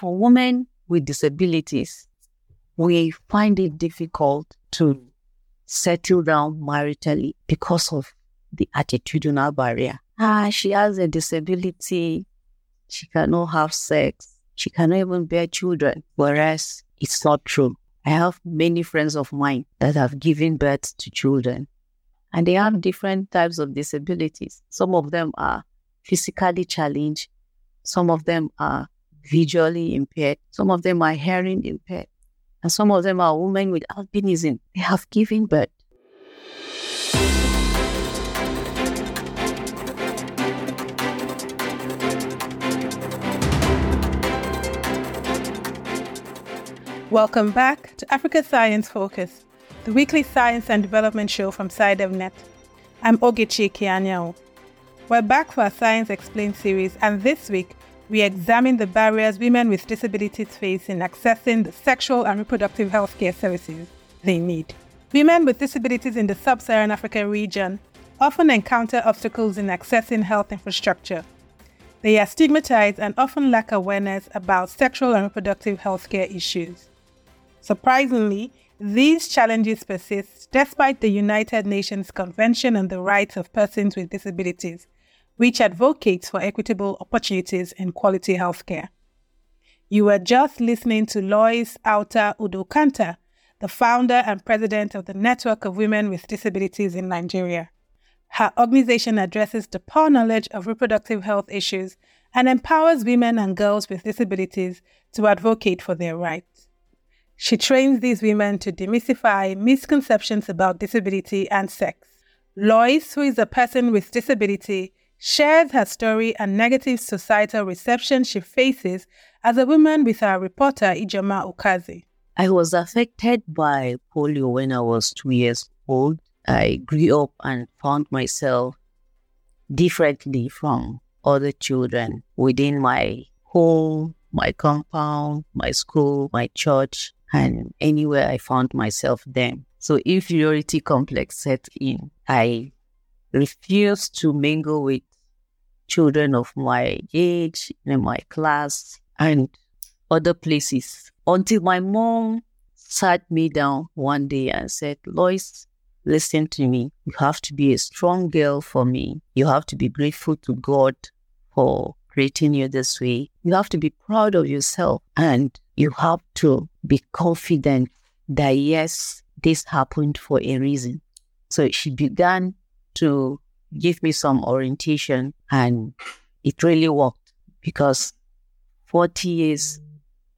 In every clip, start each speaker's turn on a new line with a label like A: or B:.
A: for women with disabilities, we find it difficult to settle down maritally because of the attitudinal barrier. Ah, she has a disability. She cannot have sex. She cannot even bear children. Whereas it's not true. I have many friends of mine that have given birth to children and they have different types of disabilities. Some of them are physically challenged. Some of them are visually impaired. Some of them are hearing impaired. And some of them are women with albinism. They have given birth.
B: Welcome back to Africa Science Focus, the weekly science and development show from SciDevNet. I'm Ogechi Ekeanyanwu. We're back for our Science Explained series, and this week we examine the barriers women with disabilities face in accessing the sexual and reproductive health care services they need. Women with disabilities in the sub Saharan African region often encounter obstacles in accessing health infrastructure. They are stigmatized and often lack awareness about sexual and reproductive health care issues. Surprisingly, these challenges persist despite the United Nations Convention on the Rights of Persons with Disabilities, which advocates for equitable opportunities in quality healthcare. You were just listening to Lois Auta Udonkanta, the founder and president of the Network of Women with Disabilities in Nigeria. Her organization addresses the poor knowledge of reproductive health issues and empowers women and girls with disabilities to advocate for their rights. She trains these women to demystify misconceptions about disability and sex. Lois, who is a person with disability, shares her story and negative societal reception she faces as a woman with our reporter Ijeoma Ukazu.
A: I was affected by polio when I was two years old. I grew up and found myself differently from other children within my home, my compound, my school, my church and anywhere I found myself then. So inferiority complex set in. I refused to mingle with children of my age, in my class, and other places until my mom sat me down one day and said, Lois, listen to me. You have to be a strong girl for me. You have to be grateful to God for creating you this way. You have to be proud of yourself and you have to be confident that yes, this happened for a reason. So she began to give me some orientation and it really worked because 40 years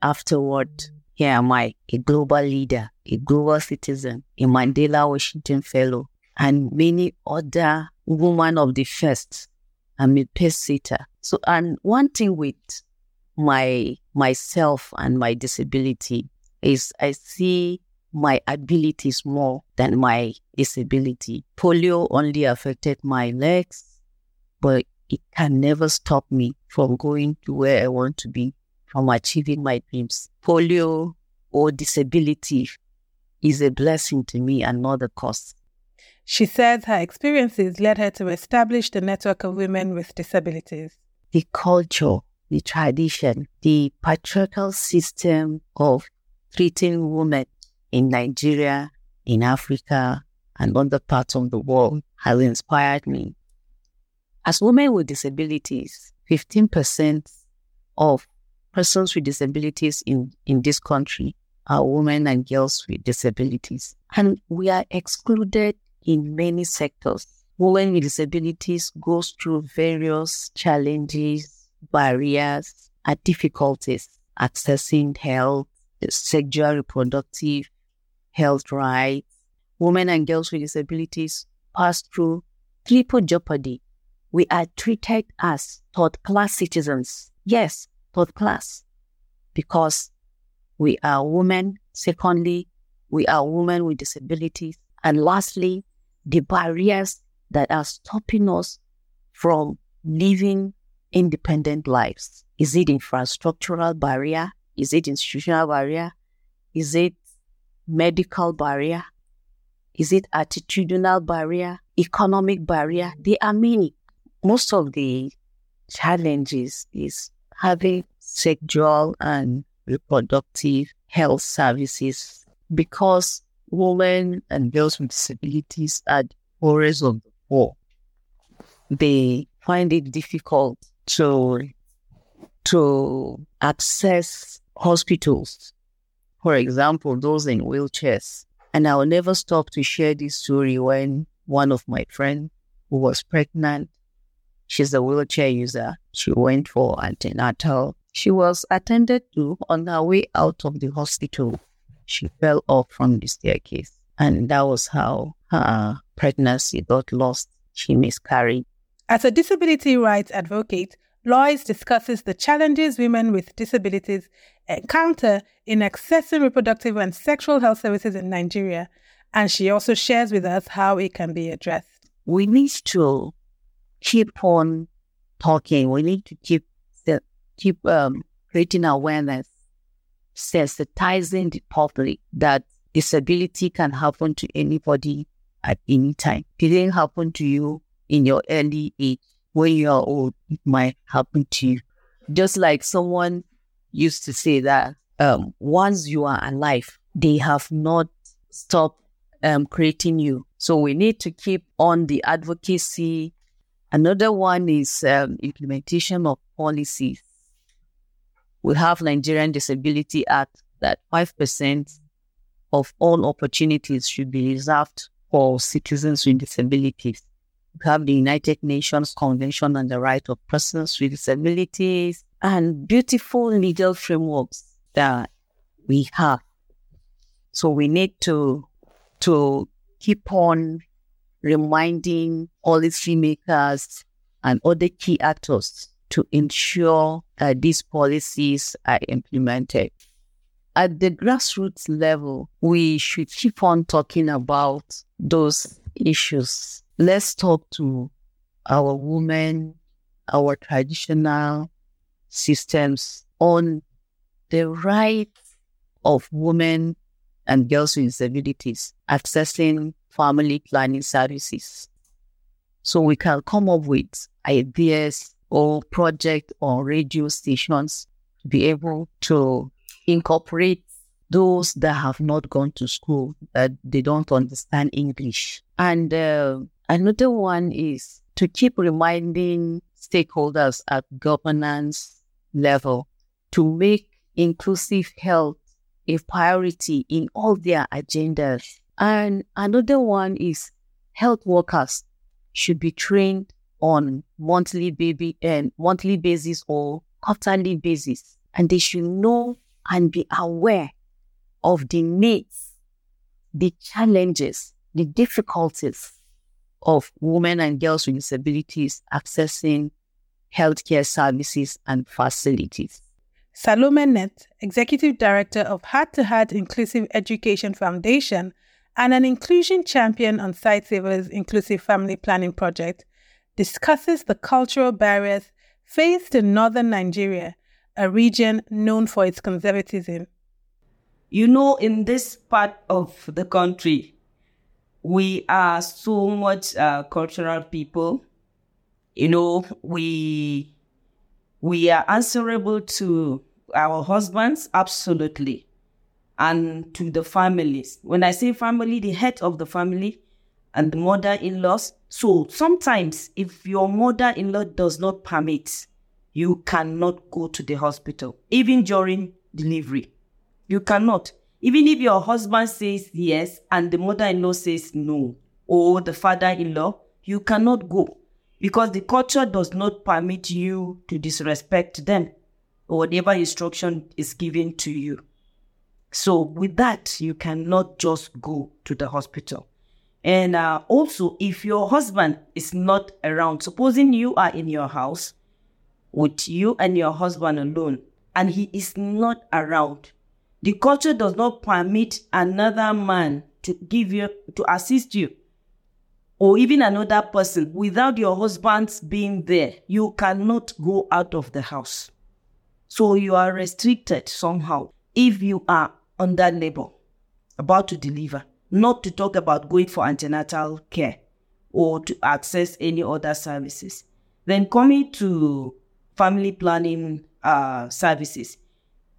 A: afterward, here am I, a global leader, a global citizen, a Mandela Washington Fellow, and many other women of the first. I'm a pace setter. So, and one thing with my myself and my disability is I see my abilities more than my disability. Polio only affected my legs, but it can never stop me from going to where I want to be, from achieving my dreams. Polio or disability is a blessing to me and not a cost.
B: She says her experiences led her to establish the network of women with disabilities.
A: The culture the tradition, the patriarchal system of treating women in Nigeria, in Africa, and other parts of the world has inspired me. As women with disabilities, 15% of persons with disabilities in, in this country are women and girls with disabilities. And we are excluded in many sectors. Women with disabilities goes through various challenges, barriers and difficulties accessing health, sexual reproductive health rights. Women and girls with disabilities pass through triple jeopardy. We are treated as third class citizens. Yes, third class. Because we are women. Secondly, we are women with disabilities. And lastly, the barriers that are stopping us from living independent lives? Is it infrastructural barrier? Is it institutional barrier? Is it medical barrier? Is it attitudinal barrier? Economic barrier? There are many. Most of the challenges is having sexual and reproductive health services because women and girls with disabilities are the poorest of the poor. They find it difficult to to access hospitals, for example, those in wheelchairs. And I'll never stop to share this story when one of my friends who was pregnant, she's a wheelchair user, she went for antenatal. She was attended to on her way out of the hospital. She fell off from the staircase. And that was how her pregnancy got lost. She miscarried.
B: As a disability rights advocate, Lois discusses the challenges women with disabilities encounter in accessing reproductive and sexual health services in Nigeria, and she also shares with us how it can be addressed.
A: We need to keep on talking. We need to keep the, keep um, creating awareness, sensitizing the public that disability can happen to anybody at any time. It didn't happen to you in your early age when you are old, it might happen to you. Just like someone used to say that um, once you are alive, they have not stopped um, creating you. So we need to keep on the advocacy. Another one is um, implementation of policies. We have Nigerian Disability Act that 5% of all opportunities should be reserved for citizens with disabilities. We have the United Nations Convention on the Right of Persons with Disabilities and beautiful legal frameworks that we have. So we need to to keep on reminding policymakers and other key actors to ensure that these policies are implemented. At the grassroots level, we should keep on talking about those issues let's talk to our women, our traditional systems on the rights of women and girls with disabilities accessing family planning services. So we can come up with ideas or project or radio stations to be able to incorporate those that have not gone to school, that they don't understand English. And uh, Another one is to keep reminding stakeholders at governance level to make inclusive health a priority in all their agendas. And another one is health workers should be trained on monthly baby and monthly basis or quarterly basis. And they should know and be aware of the needs, the challenges, the difficulties of women and girls with disabilities accessing healthcare services and facilities.
B: Salome Net, Executive Director of Heart to Heart Inclusive Education Foundation and an inclusion champion on Sightsaver's Inclusive Family Planning Project, discusses the cultural barriers faced in northern Nigeria, a region known for its conservatism.
C: You know, in this part of the country, we are so much uh, cultural people. You know, we we are answerable to our husbands, absolutely, and to the families. When I say family, the head of the family and the mother-in-laws. So sometimes, if your mother-in-law does not permit, you cannot go to the hospital, even during delivery. You cannot. Even if your husband says yes and the mother in law says no, or the father in law, you cannot go because the culture does not permit you to disrespect them or whatever instruction is given to you. So, with that, you cannot just go to the hospital. And uh, also, if your husband is not around, supposing you are in your house with you and your husband alone, and he is not around, the culture does not permit another man to give you, to assist you, or even another person without your husband being there. You cannot go out of the house. So you are restricted somehow if you are under labor, about to deliver, not to talk about going for antenatal care or to access any other services. Then coming to family planning uh, services,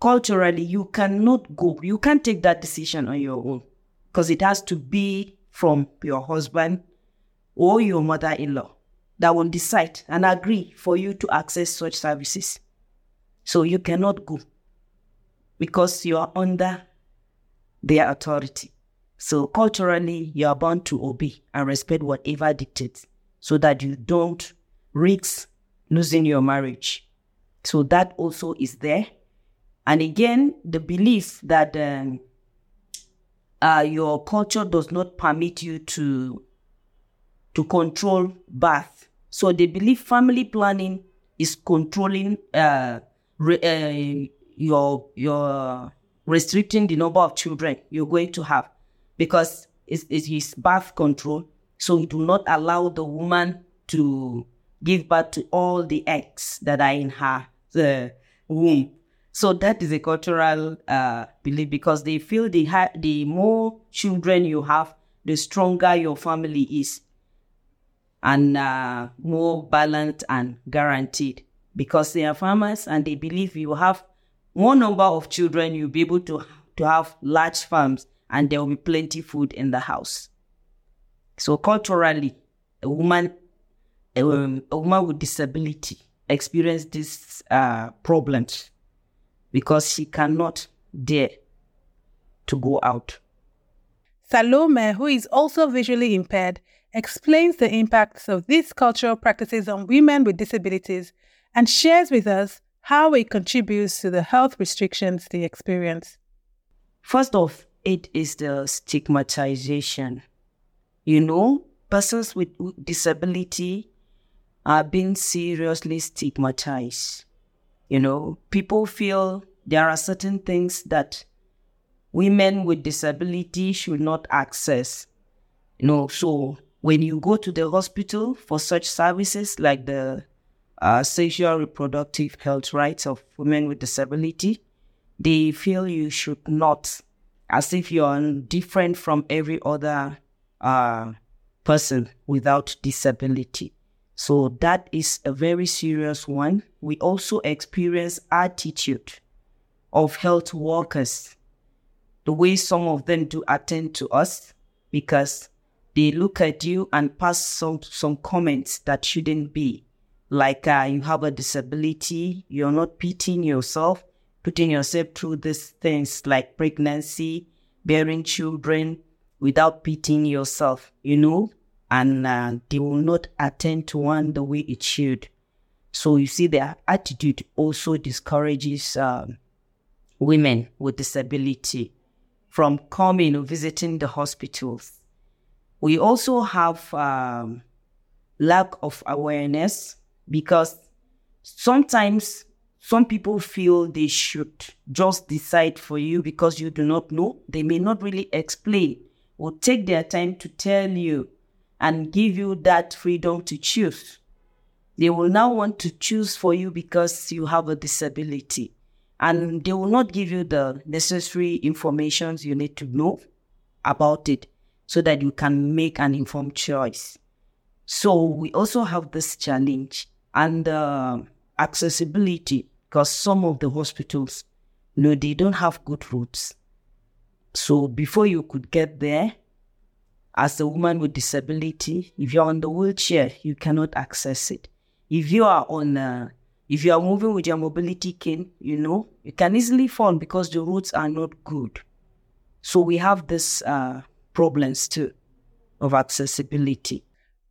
C: culturally, you cannot go, you can't take that decision on your own because it has to be from your husband or your mother in law that will decide and agree for you to access such services. So you cannot go because you are under their authority. So culturally, you are bound to obey and respect whatever dictates so that you don't risk losing your marriage. So that also is there. And again, the belief that um, uh, your culture does not permit you to to control birth. So they believe family planning is controlling uh, re, uh, your your restricting the number of children you're going to have because it's, it is birth control. So you do not allow the woman to give birth to all the eggs that are in her the womb. So that is a cultural uh, belief because they feel the ha- the more children you have, the stronger your family is, and uh, more balanced and guaranteed. Because they are farmers and they believe you have more number of children, you'll be able to to have large farms and there will be plenty food in the house. So culturally, a woman a, um, a woman with disability experience these uh, problems because she cannot dare to go out.
B: Salome, who is also visually impaired, explains the impacts of these cultural practices on women with disabilities and shares with us how it contributes to the health restrictions they experience.
C: First off, it is the stigmatization. You know, persons with disability are being seriously stigmatized. You know, people feel there are certain things that women with disability should not access. You know, so when you go to the hospital for such services like the uh, sexual reproductive health rights of women with disability, they feel you should not, as if you're different from every other uh, person without disability. So that is a very serious one. We also experience attitude of health workers, the way some of them do attend to us because they look at you and pass some, some comments that shouldn't be. Like uh, you have a disability, you're not pitying yourself, putting yourself through these things like pregnancy, bearing children without pitying yourself, you know? and uh, they will not attend to one the way it should. So you see, their attitude also discourages um, women with disability from coming or visiting the hospitals. We also have um, lack of awareness because sometimes some people feel they should just decide for you because you do not know. They may not really explain or take their time to tell you and give you that freedom to choose. They will now want to choose for you because you have a disability. And they will not give you the necessary information you need to know about it so that you can make an informed choice. So we also have this challenge and uh, accessibility because some of the hospitals, you know, they don't have good routes. So before you could get there, as a woman with disability, if you're on the wheelchair, you cannot access it. If you are on, uh, if you are moving with your mobility cane, you know, you can easily fall because the roads are not good. So we have this uh, problems too of accessibility.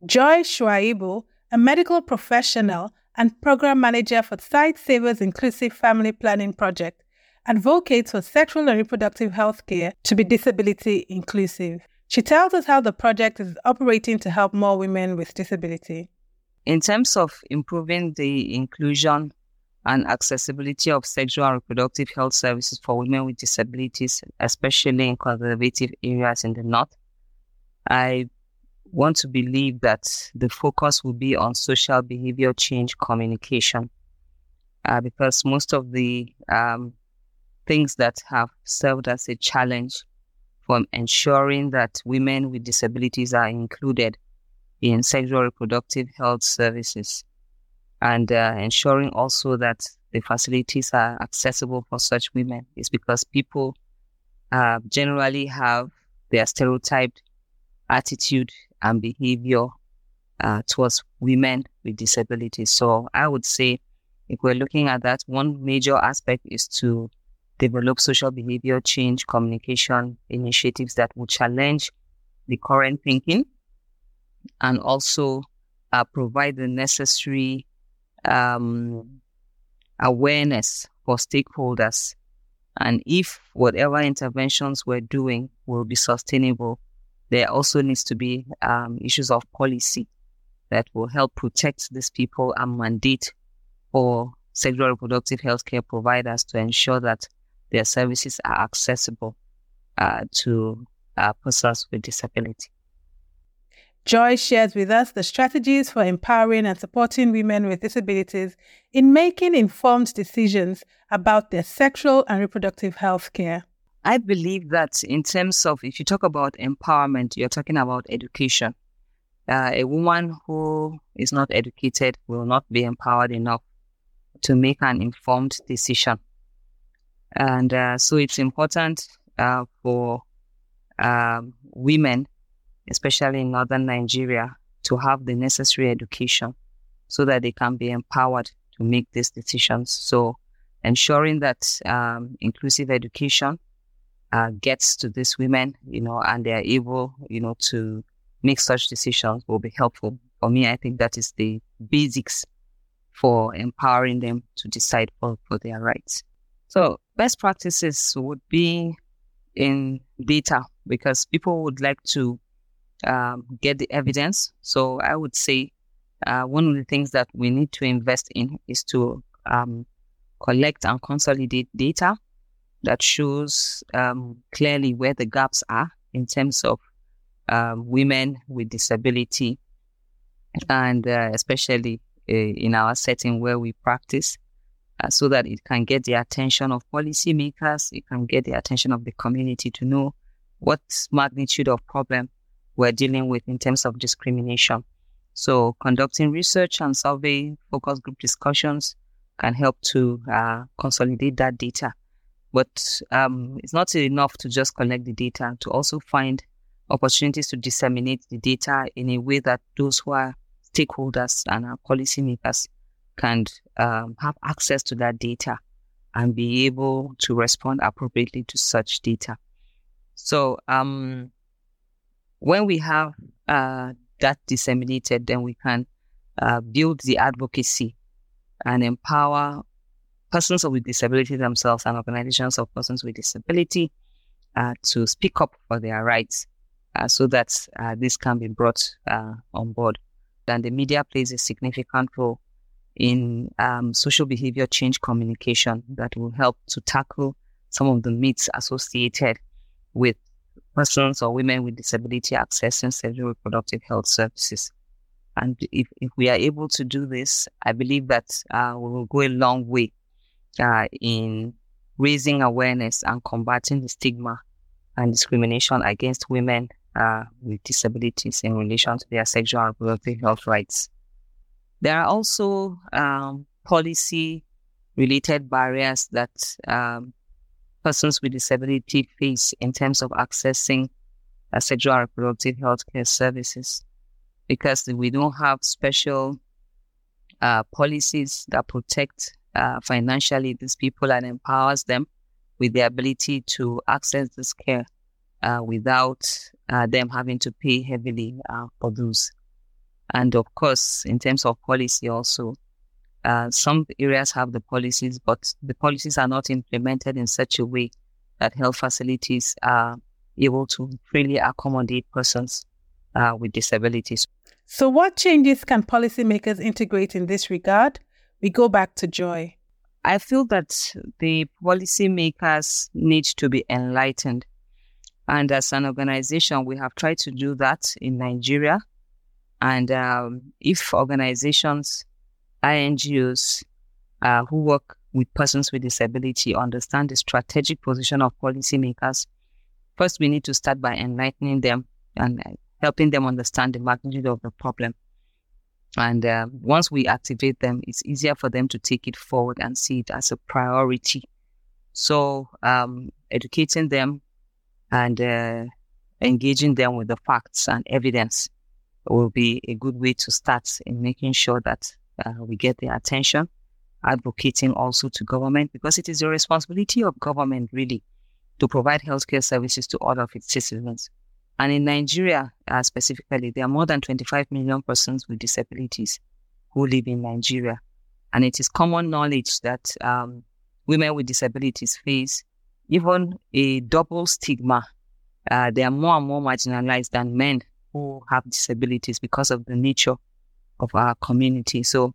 B: Joy Shuaibu, a medical professional and program manager for Sightsavers Inclusive Family Planning Project, advocates for sexual and reproductive health care to be disability inclusive. She tells us how the project is operating to help more women with disability.
D: In terms of improving the inclusion and accessibility of sexual and reproductive health services for women with disabilities, especially in conservative areas in the North, I want to believe that the focus will be on social behavior change communication. Uh, because most of the um, things that have served as a challenge from ensuring that women with disabilities are included in sexual reproductive health services and uh, ensuring also that the facilities are accessible for such women is because people uh, generally have their stereotyped attitude and behavior uh, towards women with disabilities. So I would say if we're looking at that, one major aspect is to develop social behavior change communication initiatives that will challenge the current thinking and also uh, provide the necessary um, awareness for stakeholders. And if whatever interventions we're doing will be sustainable, there also needs to be um, issues of policy that will help protect these people and mandate for sexual reproductive healthcare providers to ensure that their services are accessible uh, to uh, persons with disability.
B: Joy shares with us the strategies for empowering and supporting women with disabilities in making informed decisions about their sexual and reproductive health care.
D: I believe that in terms of, if you talk about empowerment, you're talking about education. Uh, a woman who is not educated will not be empowered enough to make an informed decision. And uh, so it's important uh, for um, women especially in northern Nigeria, to have the necessary education so that they can be empowered to make these decisions. So, ensuring that um, inclusive education uh, gets to these women, you know, and they are able, you know, to make such decisions will be helpful. For me, I think that is the basics for empowering them to decide for, for their rights. So, best practices would be in data because people would like to um, get the evidence. So I would say uh, one of the things that we need to invest in is to um, collect and consolidate data that shows um, clearly where the gaps are in terms of um, women with disability, and uh, especially uh, in our setting where we practice. Uh, so that it can get the attention of policymakers, it can get the attention of the community to know what magnitude of problem we're dealing with in terms of discrimination. So, conducting research and survey focus group discussions can help to uh, consolidate that data. But um, it's not enough to just collect the data, to also find opportunities to disseminate the data in a way that those who are stakeholders and our policymakers can um, have access to that data and be able to respond appropriately to such data. So, um, when we have uh, that disseminated, then we can uh, build the advocacy and empower persons with disability themselves and organizations of persons with disability uh, to speak up for their rights uh, so that uh, this can be brought uh, on board. And the media plays a significant role in um, social behavior change communication that will help to tackle some of the myths associated with persons or women with disability accessing sexual reproductive health services. And if, if we are able to do this, I believe that uh, we will go a long way uh, in raising awareness and combating the stigma and discrimination against women uh, with disabilities in relation to their sexual and reproductive health rights. There are also um, policy related barriers that um, persons with disability face in terms of accessing uh, sexual reproductive health care services because we don't have special uh, policies that protect uh, financially these people and empowers them with the ability to access this care uh, without uh, them having to pay heavily uh, for those. And of course, in terms of policy also, uh, some areas have the policies, but the policies are not implemented in such a way that health facilities are able to freely accommodate persons uh, with disabilities.
B: So, what changes can policymakers integrate in this regard? We go back to Joy.
D: I feel that the policymakers need to be enlightened. And as an organization, we have tried to do that in Nigeria. And um, if organizations NGOs uh, who work with persons with disability understand the strategic position of policymakers, first we need to start by enlightening them and uh, helping them understand the magnitude of the problem. And uh, once we activate them, it's easier for them to take it forward and see it as a priority. So, um, educating them and uh, engaging them with the facts and evidence will be a good way to start in making sure that uh, we get their attention. Advocating also to government because it is the responsibility of government really to provide healthcare services to all of its citizens. And in Nigeria, uh, specifically, there are more than 25 million persons with disabilities who live in Nigeria. And it is common knowledge that um, women with disabilities face even a double stigma. Uh, they are more and more marginalized than men who have disabilities because of the nature of our community. So,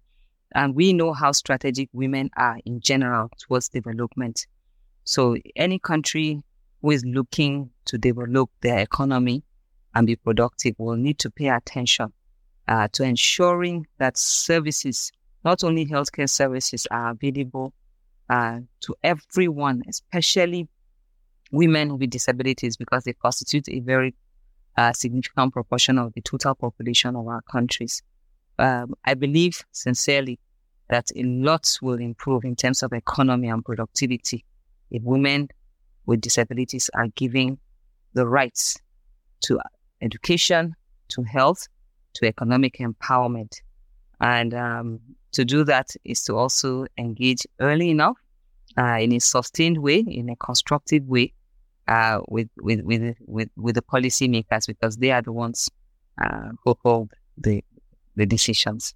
D: and we know how strategic women are in general towards development. So, any country who is looking to develop their economy and be productive will need to pay attention uh, to ensuring that services, not only healthcare services, are available uh, to everyone, especially women with disabilities, because they constitute a very uh, significant proportion of the total population of our countries. Um, I believe sincerely that a lot will improve in terms of economy and productivity if women with disabilities are given the rights to education, to health, to economic empowerment. And um, to do that is to also engage early enough uh, in a sustained way, in a constructive way, uh, with, with, with, with, with the policymakers because they are the ones uh, who hold the, the decisions.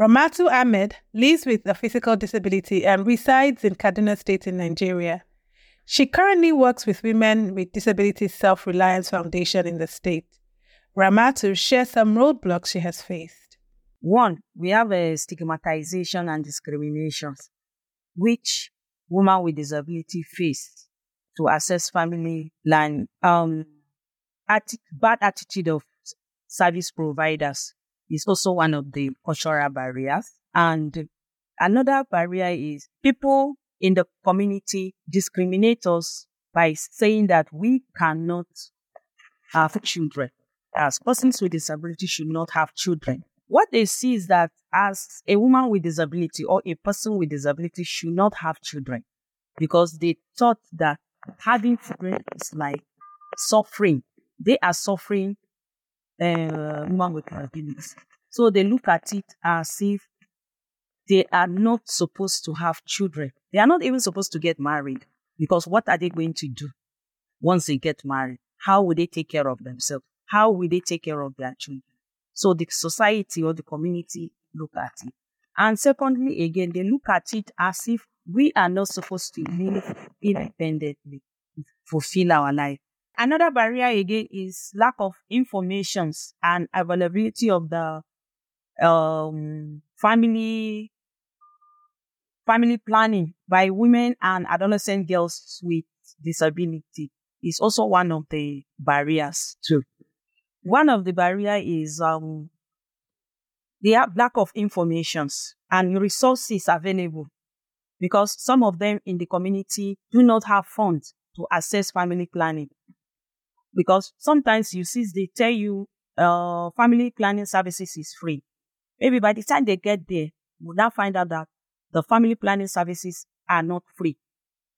B: Rahmatu Ahmed lives with a physical disability and resides in Kaduna State in Nigeria. She currently works with Women with Disabilities Self Reliance Foundation in the state. Rahmatu shares some roadblocks she has faced.
E: One, we have a stigmatization and discrimination, which women with disability face to access family land. Um, bad attitude of service providers is also one of the cultural barriers. And another barrier is people in the community discriminate us by saying that we cannot have children. As persons with disability should not have children. What they see is that as a woman with disability or a person with disability should not have children because they thought that having children is like suffering. They are suffering uh, woman with disabilities. So they look at it as if they are not supposed to have children. They are not even supposed to get married because what are they going to do once they get married? How will they take care of themselves? How will they take care of their children? So the society or the community look at it. And secondly, again, they look at it as if we are not supposed to live independently, fulfill our life. Another barrier again is lack of informations and availability of the um, family family planning by women and adolescent girls with disability is also one of the barriers too. One of the barrier is um, the lack of informations and resources available because some of them in the community do not have funds to access family planning. Because sometimes you see they tell you uh, family planning services is free. Maybe by the time they get there, we'll now find out that the family planning services are not free.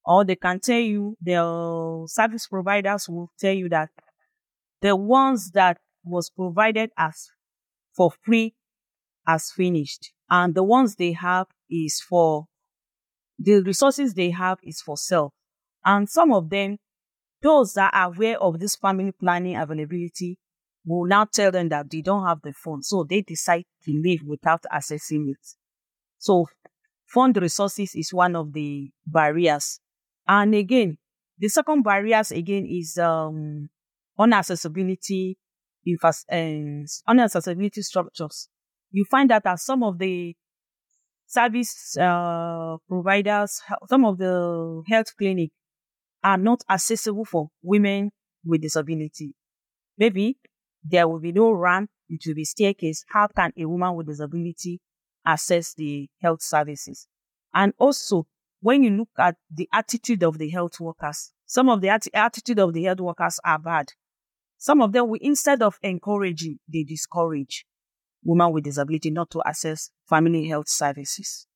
E: Or they can tell you, the service providers will tell you that the ones that was provided as for free as finished. And the ones they have is for, the resources they have is for sale. And some of them, those that are aware of this family planning availability will now tell them that they don't have the funds. So they decide to leave without accessing it. So fund resources is one of the barriers. And again, the second barriers again is um, unaccessibility, infas- uh, unaccessibility structures. You find that as some of the service uh, providers, some of the health clinic are not accessible for women with disability. Maybe there will be no ramp, it will be staircase. How can a woman with disability access the health services. And also, when you look at the attitude of the health workers, some of the attitude of the health workers are bad. Some of them, we, instead of encouraging, they discourage. women with disability not to access family health services.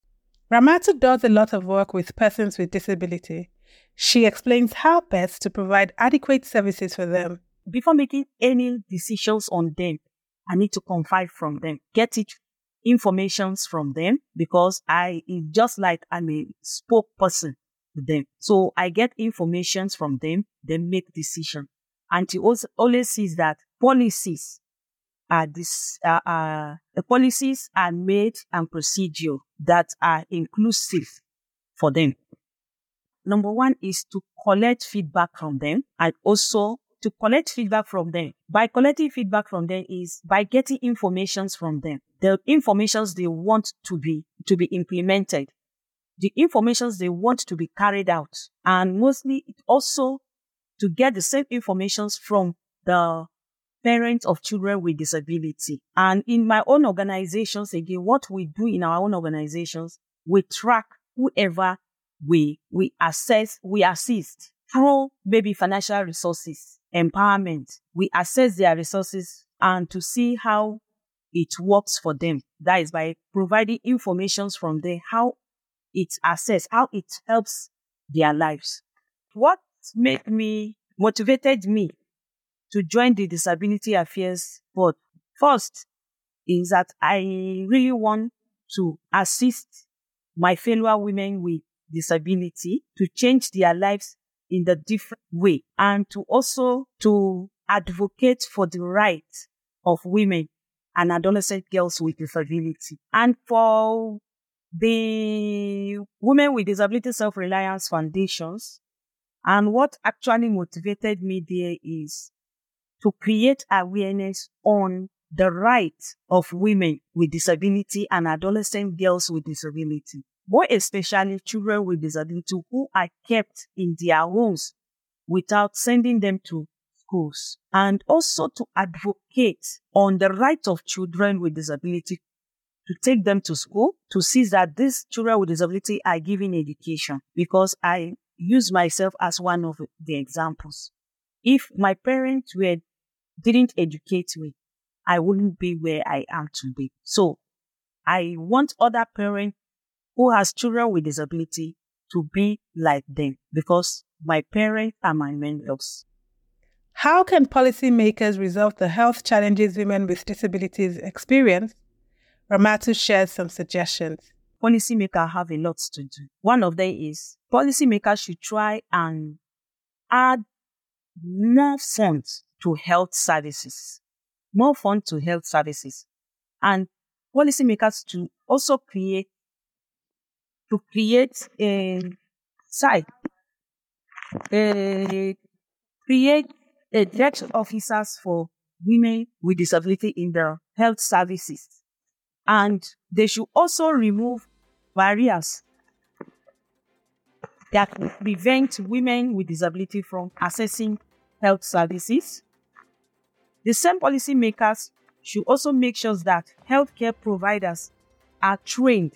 B: Rahmatu does a lot of work with persons with disability. She explains how best to provide adequate services for them.
E: Before making any decisions on them, I need to confide from them, get it informations from them because I just like I'm a spokesperson to them. So I get informations from them, then make decision. And he also always sees that policies are this, uh, uh, the policies are made and procedure that are inclusive for them. Number one is to collect feedback from them and also to collect feedback from them. By collecting feedback from them is by getting informations from them. The informations they want to be, to be implemented. The informations they want to be carried out. And mostly also to get the same informations from the parents of children with disability. And in my own organizations, again, what we do in our own organizations, we track whoever we, we assess, we assist through maybe financial resources, empowerment. We assess their resources and to see how it works for them. That is by providing informations from them, how it assess, how it helps their lives. What made me, motivated me to join the Disability Affairs Board. First is that I really want to assist my fellow women with disability to change their lives in the different way and to also to advocate for the rights of women and adolescent girls with disability. And for the Women with Disability Self-Reliance Foundations, and what actually motivated me there is to create awareness on the rights of women with disability and adolescent girls with disability, more especially children with disability who are kept in their homes without sending them to schools, and also to advocate on the right of children with disability to take them to school to see that these children with disability are given education because I use myself as one of the examples. If my parents were didn't educate me, I wouldn't be where I am today. So I want other parents who has children with disability to be like them because my parents are my mentors.
B: How can policymakers resolve the health challenges women with disabilities experience? Rahmatu shares some suggestions.
E: Policymakers have a lot to do. One of them is policymakers should try and add more funds to health services, more fund to health services, and policymakers to also create to create a site, create a direct officers for women with disability in the health services, and they should also remove barriers that prevent women with disability from accessing health services. The same policymakers should also make sure that healthcare providers are trained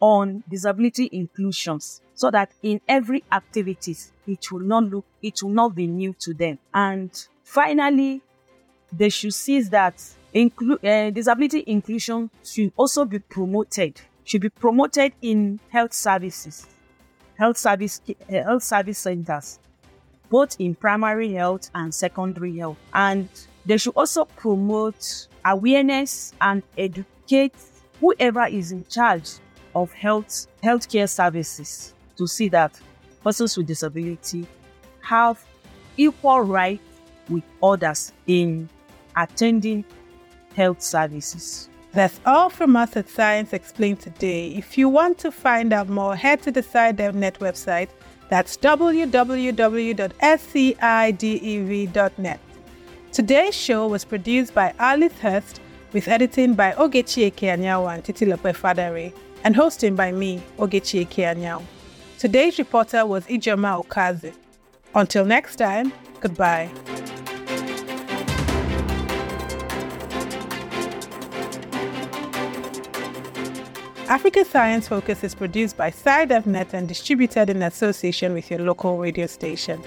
E: on disability inclusions so that in every activities it will not look it will not be new to them. And finally they should see that inclu- uh, disability inclusion should also be promoted should be promoted in health services health service uh, health service centers both in primary health and secondary health. And they should also promote awareness and educate whoever is in charge of health healthcare services to see that persons with disability have equal rights with others in attending health services.
B: That's all from us at Science Explained today. If you want to find out more, head to the SciDevNet website. That's www.scidev.net. Today's show was produced by Alice Hurst with editing by Ogechi Ekeanyanwu and Titilope Fadare and hosting by me, Ogechi Ekeanyanwu. Today's reporter was Ijeoma Ukazu. Until next time, goodbye. Africa Science Focus is produced by SciDevNet and distributed in association with your local radio station.